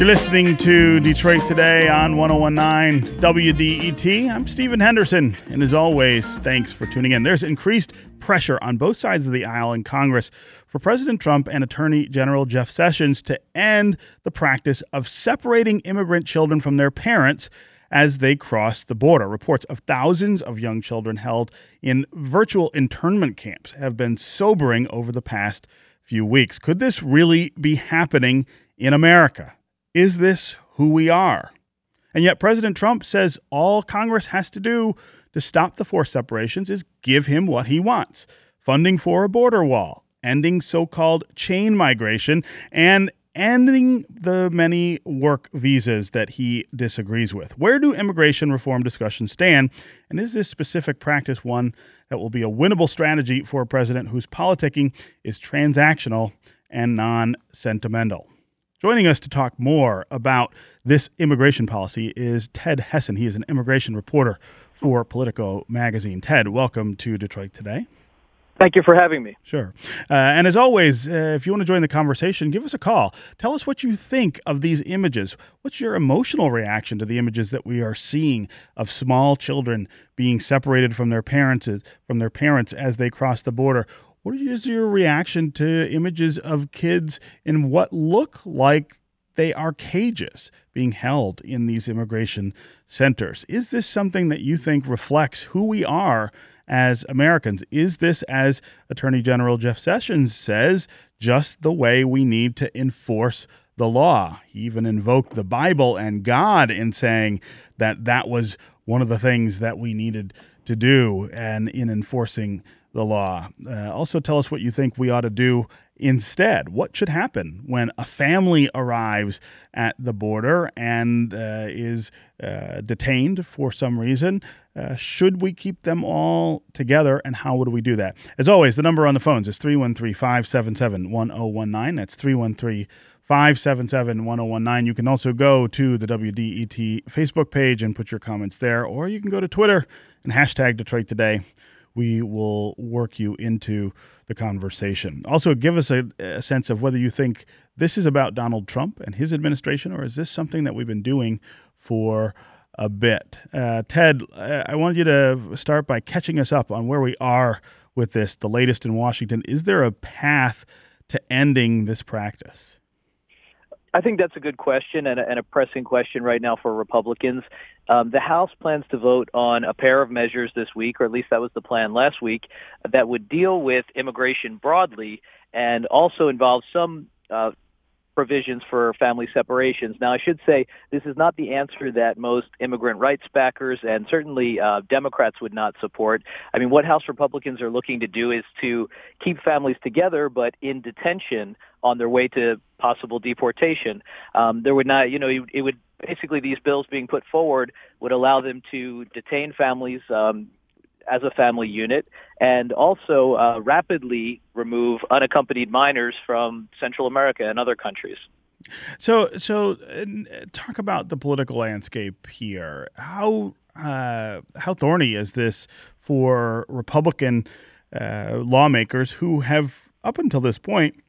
You're listening to Detroit Today on 1019 WDET. I'm Stephen Henderson, and as always, thanks for tuning in. There's increased pressure on both sides of the aisle in Congress for President Trump and Attorney General Jeff Sessions to end the practice of separating immigrant children from their parents as they cross the border. Reports of thousands of young children held in virtual internment camps have been sobering over the past few weeks. Could this really be happening in America? Is this who we are? And yet, President Trump says all Congress has to do to stop the forced separations is give him what he wants funding for a border wall, ending so called chain migration, and ending the many work visas that he disagrees with. Where do immigration reform discussions stand? And is this specific practice one that will be a winnable strategy for a president whose politicking is transactional and non sentimental? Joining us to talk more about this immigration policy is Ted Hesson. He is an immigration reporter for Politico magazine. Ted, welcome to Detroit Today. Thank you for having me. Sure. Uh, and as always, uh, if you want to join the conversation, give us a call. Tell us what you think of these images. What's your emotional reaction to the images that we are seeing of small children being separated from their parents from their parents as they cross the border? What is your reaction to images of kids in what look like they are cages being held in these immigration centers? Is this something that you think reflects who we are as Americans? Is this, as Attorney General Jeff Sessions says, just the way we need to enforce the law? He even invoked the Bible and God in saying that that was one of the things that we needed to do and in enforcing the law. Uh, also, tell us what you think we ought to do instead. What should happen when a family arrives at the border and uh, is uh, detained for some reason? Uh, should we keep them all together, and how would we do that? As always, the number on the phones is 313 577 1019. That's 313 577 1019. You can also go to the WDET Facebook page and put your comments there, or you can go to Twitter and hashtag Detroit Today we will work you into the conversation. Also, give us a, a, sense of whether you think this is about Donald Trump and his administration, or is this something that we've been doing for a bit? Uh, Ted, I wanted you to start by catching us up on where we are with this, the latest in Washington. Is there a path to ending this practice? I think that's a good question and a, and a pressing question right now for Republicans. Um, the House plans to vote on a pair of measures this week, or at least that was the plan last week, that would deal with immigration broadly and also involve some uh, provisions for family separations. Now, I should say this is not the answer that most immigrant rights backers and certainly uh, Democrats would not support. I mean, what House Republicans are looking to do is to keep families together, but in detention on their way to possible deportation. Um, there would not, you know, it would basically these bills being put forward would allow them to detain families um, as a family unit and also uh, rapidly remove unaccompanied minors from Central America and other countries. So, so uh, talk about the political landscape here. How uh, how thorny is this for Republican uh, lawmakers who have, up until this point,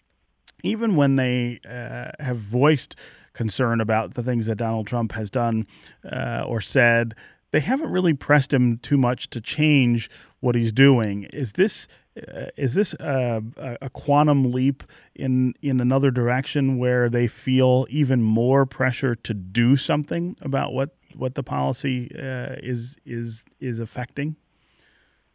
even when they uh, have voiced concern about the things that Donald Trump has done uh, or said, they haven't really pressed him too much to change what he's doing. Is this uh, is this a, a, quantum leap in in another direction where they feel even more pressure to do something about what what the policy uh, is is is affecting?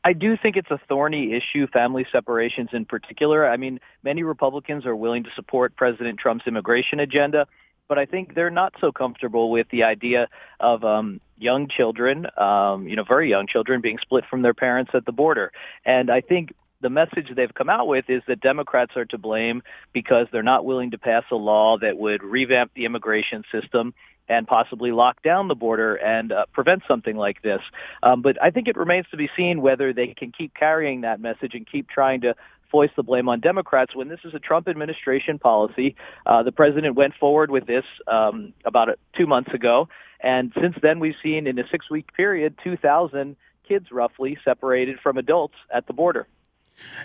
I do think it's a thorny issue, family separations in particular. I mean, many Republicans are willing to support President Trump's immigration agenda but I think they're not so comfortable with the idea of um, young children, um, you know, very young children being split from their parents at the border. And I think the message they've come out with is that Democrats are to blame because they're not willing to pass a law that would revamp the immigration system and possibly lock down the border and uh, prevent something like this. Um, but I think it remains to be seen whether they can keep carrying that message and keep trying to foist the blame on Democrats when this is a Trump administration policy. Uh, the president went forward with this um, about two months ago, and since then we've seen in a six-week period 2,000 kids roughly separated from adults at the border.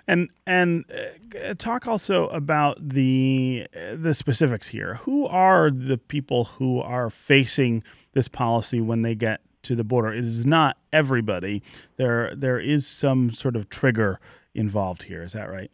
And and uh, talk also about the the specifics here. Who are the people who are facing this policy when they get to the border? It is not everybody. There there is some sort of trigger involved here. Is that right?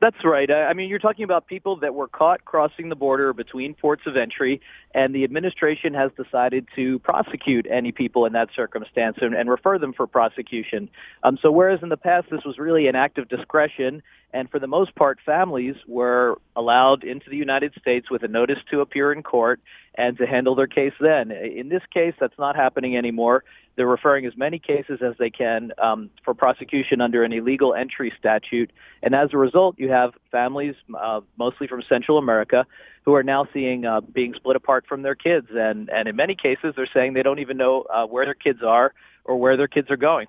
That's right. I mean, you're talking about people that were caught crossing the border between ports of entry, and the administration has decided to prosecute any people in that circumstance and, and refer them for prosecution. Um, so whereas in the past this was really an act of discretion, and for the most part families were allowed into the United States with a notice to appear in court and to handle their case then. In this case, that's not happening anymore. They're referring as many cases as they can um, for prosecution under an illegal entry statute. And as a result, you have families, uh, mostly from Central America, who are now seeing uh, being split apart from their kids. And, and in many cases, they're saying they don't even know uh, where their kids are or where their kids are going.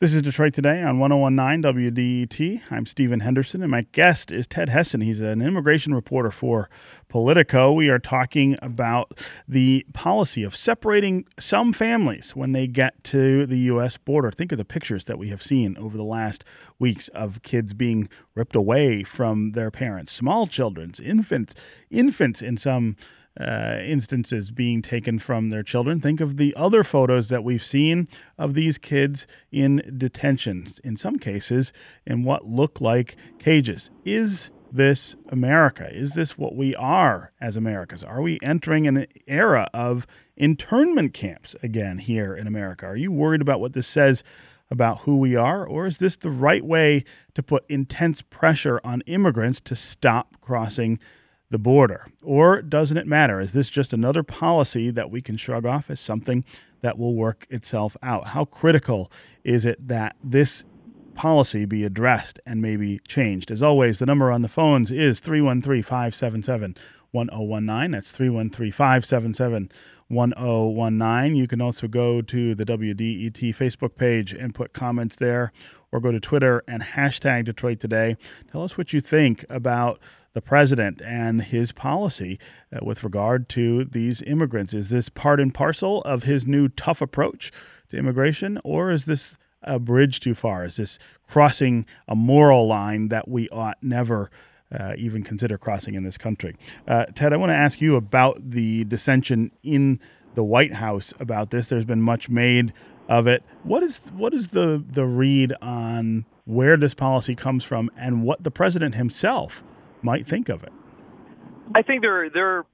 This is Detroit Today on 1019 WDET. I'm Stephen Henderson, and my guest is Ted Hesson. He's an immigration reporter for Politico. We are talking about the policy of separating some families when they get to the U.S. border. Think of the pictures that we have seen over the last weeks of kids being ripped away from their parents, small children, infants, infants in some uh, instances being taken from their children. Think of the other photos that we've seen of these kids in detention, in some cases, in what look like cages. Is this America? Is this what we are as Americans? Are we entering an era of internment camps again here in America? Are you worried about what this says about who we are? Or is this the right way to put intense pressure on immigrants to stop crossing the border? Or doesn't it matter? Is this just another policy that we can shrug off as something that will work itself out? How critical is it that this policy be addressed and maybe changed? As always, the number on the phones is 313 577 1019. That's 313 577 1019. You can also go to the WDET Facebook page and put comments there, or go to Twitter and hashtag Detroit Today. Tell us what you think about the president and his policy uh, with regard to these immigrants. Is this part and parcel of his new tough approach to immigration, or is this a bridge too far? Is this crossing a moral line that we ought never? Uh, even consider crossing in this country. Uh, Ted, I want to ask you about the dissension in the White House about this. There's been much made of it. What is what is the the read on where this policy comes from and what the president himself might think of it? I think there, there.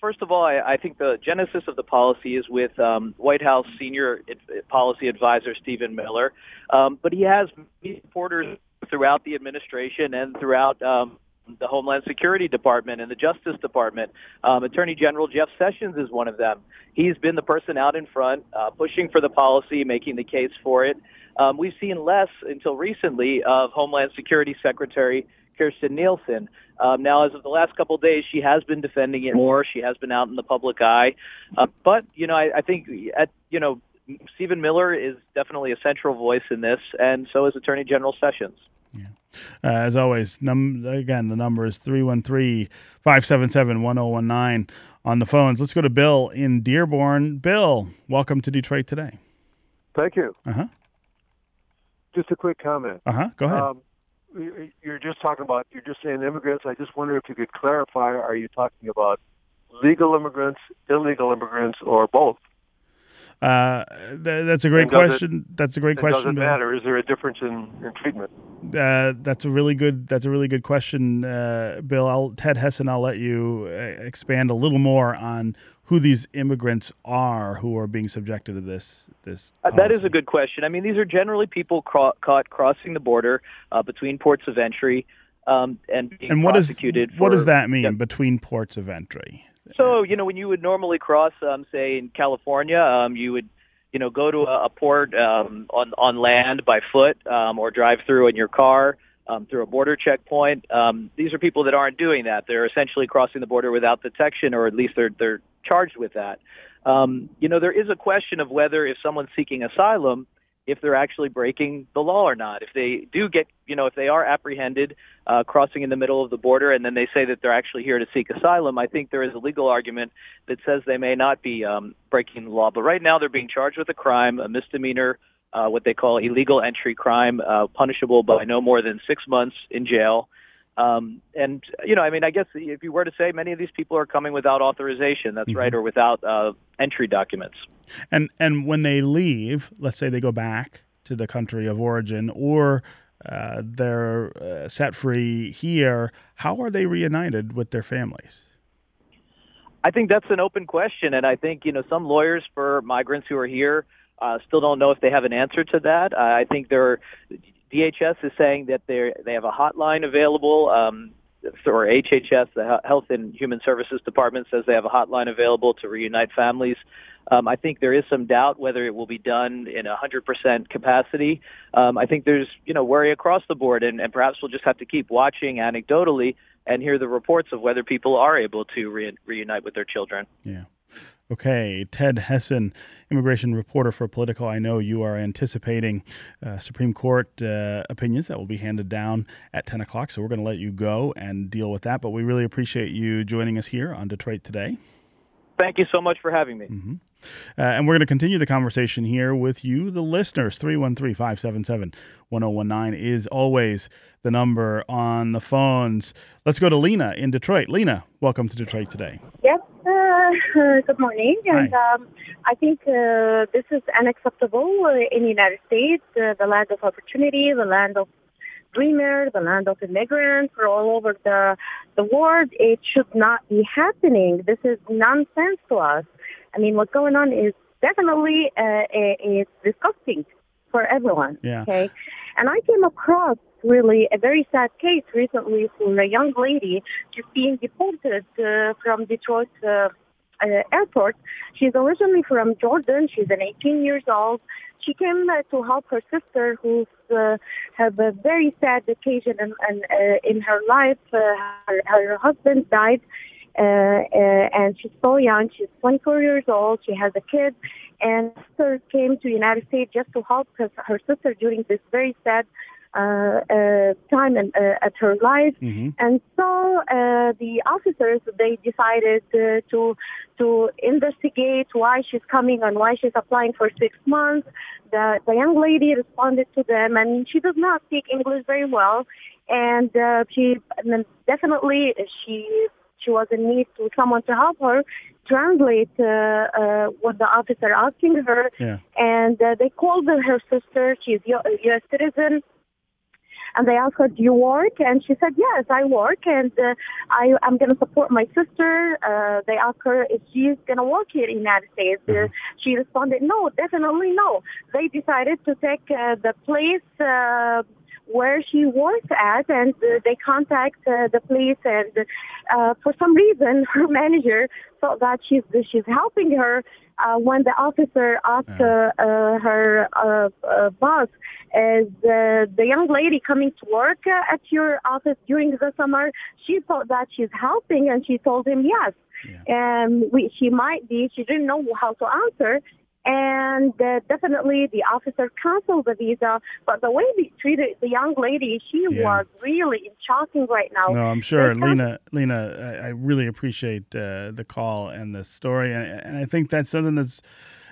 First of all, I, I think the genesis of the policy is with um, White House senior policy advisor Stephen Miller, um, but he has supporters throughout the administration and throughout um, the Homeland Security Department and the Justice Department. Um, Attorney General Jeff Sessions is one of them. He's been the person out in front, uh, pushing for the policy, making the case for it. Um, we've seen less until recently of Homeland Security Secretary Kirstjen Nielsen. Um, now, as of the last couple of days, she has been defending it more. She has been out in the public eye. Uh, but, you know, I, I think, at, you know, Stephen Miller is definitely a central voice in this, and so is Attorney General Sessions. Yeah. Uh, as always, num- again, the number is 313 577 1019 on the phones. Let's go to Bill in Dearborn. Bill, welcome to Detroit today. Thank you. Uh huh. Just a quick comment. Uh huh. Go ahead. Um, you're just talking about, you're just saying immigrants. I just wonder if you could clarify, are you talking about legal immigrants, illegal immigrants, or both? Uh, th- that's a great question. It, that's a great question. Doesn't matter. Is there a difference in, in treatment? Uh, that's a really good. That's a really good question, uh, Bill. I'll, Ted Hesson. I'll let you uh, expand a little more on who these immigrants are who are being subjected to this. This uh, that is a good question. I mean, these are generally people cro- caught crossing the border uh, between ports of entry um, and being and what prosecuted. Is, what does that mean yeah. between ports of entry? So you know, when you would normally cross, um, say in California, um, you would you know go to a, a port um, on on land by foot um, or drive through in your car. Um, through a border checkpoint. Um, these are people that aren't doing that. They're essentially crossing the border without detection, or at least they're they're charged with that. Um, you know, there is a question of whether if someone's seeking asylum, if they're actually breaking the law or not. If they do get, you know, if they are apprehended uh, crossing in the middle of the border and then they say that they're actually here to seek asylum, I think there is a legal argument that says they may not be um, breaking the law. But right now they're being charged with a crime, a misdemeanor uh, what they call illegal entry crime, uh, punishable by no more than six months in jail. Um, and you know, I mean, I guess if you were to say many of these people are coming without authorization, that's mm-hmm. right, or without uh, entry documents. And and when they leave, let's say they go back to the country of origin, or uh, they're uh, set free here, how are they reunited with their families? I think that's an open question, and I think you know some lawyers for migrants who are here uh, still don't know if they have an answer to that. Uh, I think there, DHS is saying that they they have a hotline available. Um, or HHS, the Health and Human Services Department, says they have a hotline available to reunite families. Um, I think there is some doubt whether it will be done in 100% capacity. Um, I think there's, you know, worry across the board, and, and perhaps we'll just have to keep watching anecdotally and hear the reports of whether people are able to re- reunite with their children. Yeah. Okay, Ted Hesson, immigration reporter for Politico. I know you are anticipating uh, Supreme Court uh, opinions that will be handed down at 10 o'clock, so we're going to let you go and deal with that. But we really appreciate you joining us here on Detroit Today. Thank you so much for having me. Mm-hmm. Uh, and we're going to continue the conversation here with you, the listeners. 313 577 1019 is always the number on the phones. Let's go to Lena in Detroit. Lena, welcome to Detroit today. Yep. Uh, good morning. And um, I think uh, this is unacceptable uh, in the United States, uh, the land of opportunity, the land of dreamers, the land of immigrants for all over the, the world. It should not be happening. This is nonsense to us. I mean, what's going on is definitely uh, it's disgusting for everyone. Yeah. Okay. And I came across really a very sad case recently for a young lady just being deported uh, from Detroit uh, uh, airport. She's originally from Jordan. She's an 18 years old. She came uh, to help her sister, who's uh, have a very sad occasion in, in, uh, in her life. Uh, her, her husband died, uh, uh, and she's so young. She's 24 years old. She has a kid, and sister came to United States just to help her, her sister during this very sad time in, uh, at her life, mm-hmm. and so uh, the officers they decided uh, to to investigate why she's coming and why she's applying for six months. The the young lady responded to them, and she does not speak English very well, and uh, she and definitely she she was in need to someone to help her translate uh, uh, what the officer asking her. Yeah. And uh, they called her sister. She's a U.S. citizen and they asked her, "Do you work?" And she said, "Yes, I work, and uh, I I'm going to support my sister." Uh, they asked her if she's going to work here in the United States. Uh, mm-hmm. she responded, "No, definitely no." They decided to take uh, the place. Uh, where she works at and uh, they contact uh, the police and uh, for some reason her manager thought that she's she's helping her uh, when the officer asked uh, uh, her uh, uh, boss is uh, the young lady coming to work uh, at your office during the summer? She thought that she's helping and she told him yes. Yeah. and we, she might be she didn't know how to answer and uh, definitely the officer canceled the visa. But the way they treated the young lady, she yeah. was really shocking right now. No, I'm sure, Lena. Lena, I really appreciate uh, the call and the story, and, and I think that's something that's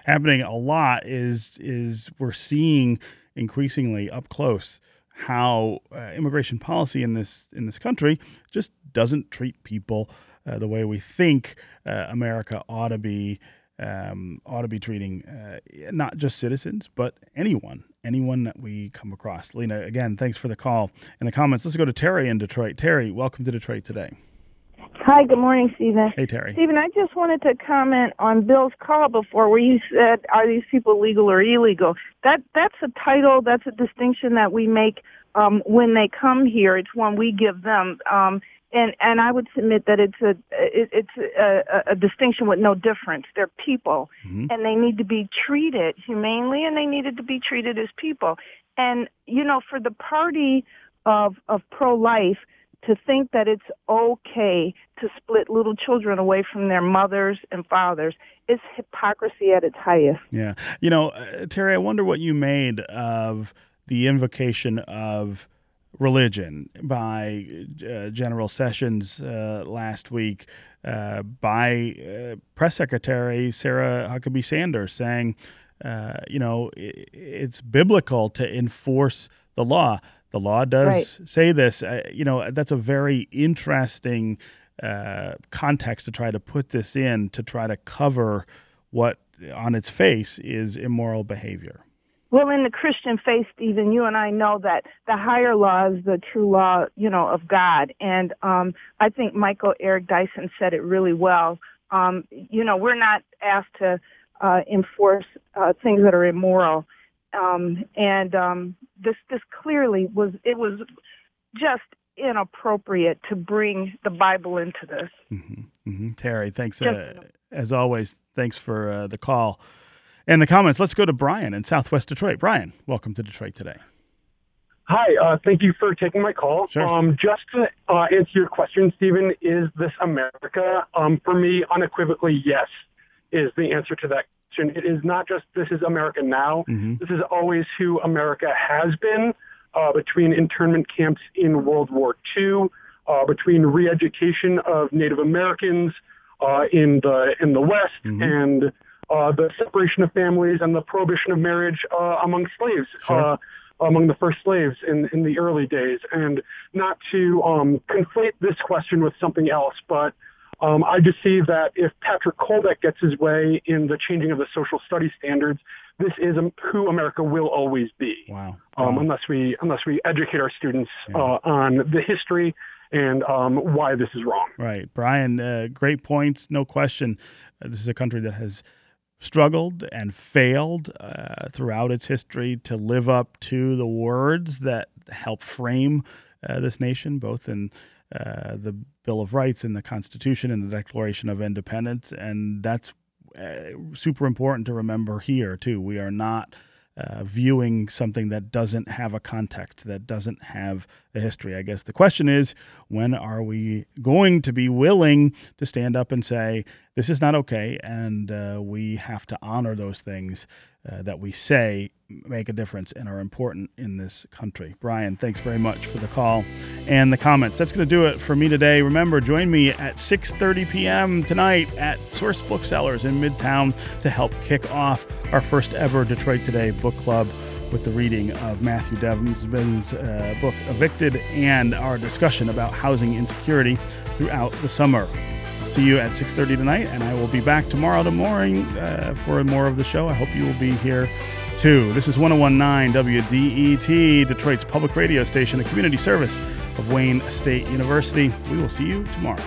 happening a lot. Is is we're seeing increasingly up close how uh, immigration policy in this in this country just doesn't treat people uh, the way we think uh, America ought to be um, ought to be treating uh, not just citizens, but anyone, anyone that we come across. Lena, again, thanks for the call and the comments. Let's go to Terry in Detroit. Terry, welcome to Detroit today. Hi, good morning, Stephen. Hey, Terry. Stephen, I just wanted to comment on Bill's call before where you said, are these people legal or illegal? That That's a title, that's a distinction that we make um, when they come here. It's one we give them. Um, and and I would submit that it's a it, it's a, a, distinction with no difference. They're people, mm-hmm. and they need to be treated humanely, and they needed to be treated as people. And you know, for the party of of pro life to think that it's okay to split little children away from their mothers and fathers is hypocrisy at its highest. Yeah, you know, uh, Terry, I wonder what you made of the invocation of religion by uh, General Sessions uh, last week, uh, by uh, Press Secretary Sarah Huckabee Sanders, saying uh, you know, it's biblical to enforce the law. The law does right. say this. Uh, you know, that's a very interesting uh, context to try to put this in to try to cover what on its face is immoral behavior. Well, in the Christian faith, Stephen, you and I know that the higher law is the true law, you know, of God. And um, I think Michael Eric Dyson said it really well. Um, you know, we're not asked to uh, enforce uh, things that are immoral. Um, and um, this this clearly was it was just inappropriate to bring the Bible into this. Mm-hmm. Mm-hmm. Terry, thanks uh, as always. Thanks for uh, the call and the comments. Let's go to Brian in Southwest Detroit. Brian, welcome to Detroit today. Hi, uh, thank you for taking my call. Sure. Um, just to uh, answer your question, Stephen, is this America? Um, for me, unequivocally, yes, is the answer to that question. It is not just this is America now. Mm-hmm. This is always who America has been uh, between internment camps in World War II, uh, between re-education of Native Americans uh, in the in the West, mm-hmm. and uh, the separation of families and the prohibition of marriage uh, among slaves, sure. uh, among the first slaves in, in the early days. And not to um, conflate this question with something else, but um, I just see that if Patrick Colbeck gets his way in the changing of the social studies standards, this is who America will always be. Wow. Um, wow. Unless we unless we educate our students yeah. uh, on the history and um, why this is wrong. Right, Brian. Uh, great points, no question. Uh, this is a country that has struggled and failed uh, throughout its history to live up to the words that help frame uh, this nation, both in uh, the Bill of Rights and the Constitution and the Declaration of Independence. And that's uh, super important to remember here, too. We are not uh, viewing something that doesn't have a context, that doesn't have a history. I guess the question is when are we going to be willing to stand up and say, this is not okay, and uh, we have to honor those things uh, that we say make a difference and are important in this country. Brian, thanks very much for the call and the comments. That's going to do it for me today. Remember, join me at 6:30 p.m. tonight at Source Booksellers in Midtown to help kick off our first ever Detroit Today book club with the reading of Matthew Devlin's uh, book Evicted and our discussion about housing insecurity throughout the summer see you at 6.30 tonight, and I will be back tomorrow morning uh, for more of the show. I hope you will be here too. This is 1019 WDET, Detroit's public radio station, a community service of Wayne State University. We will see you tomorrow.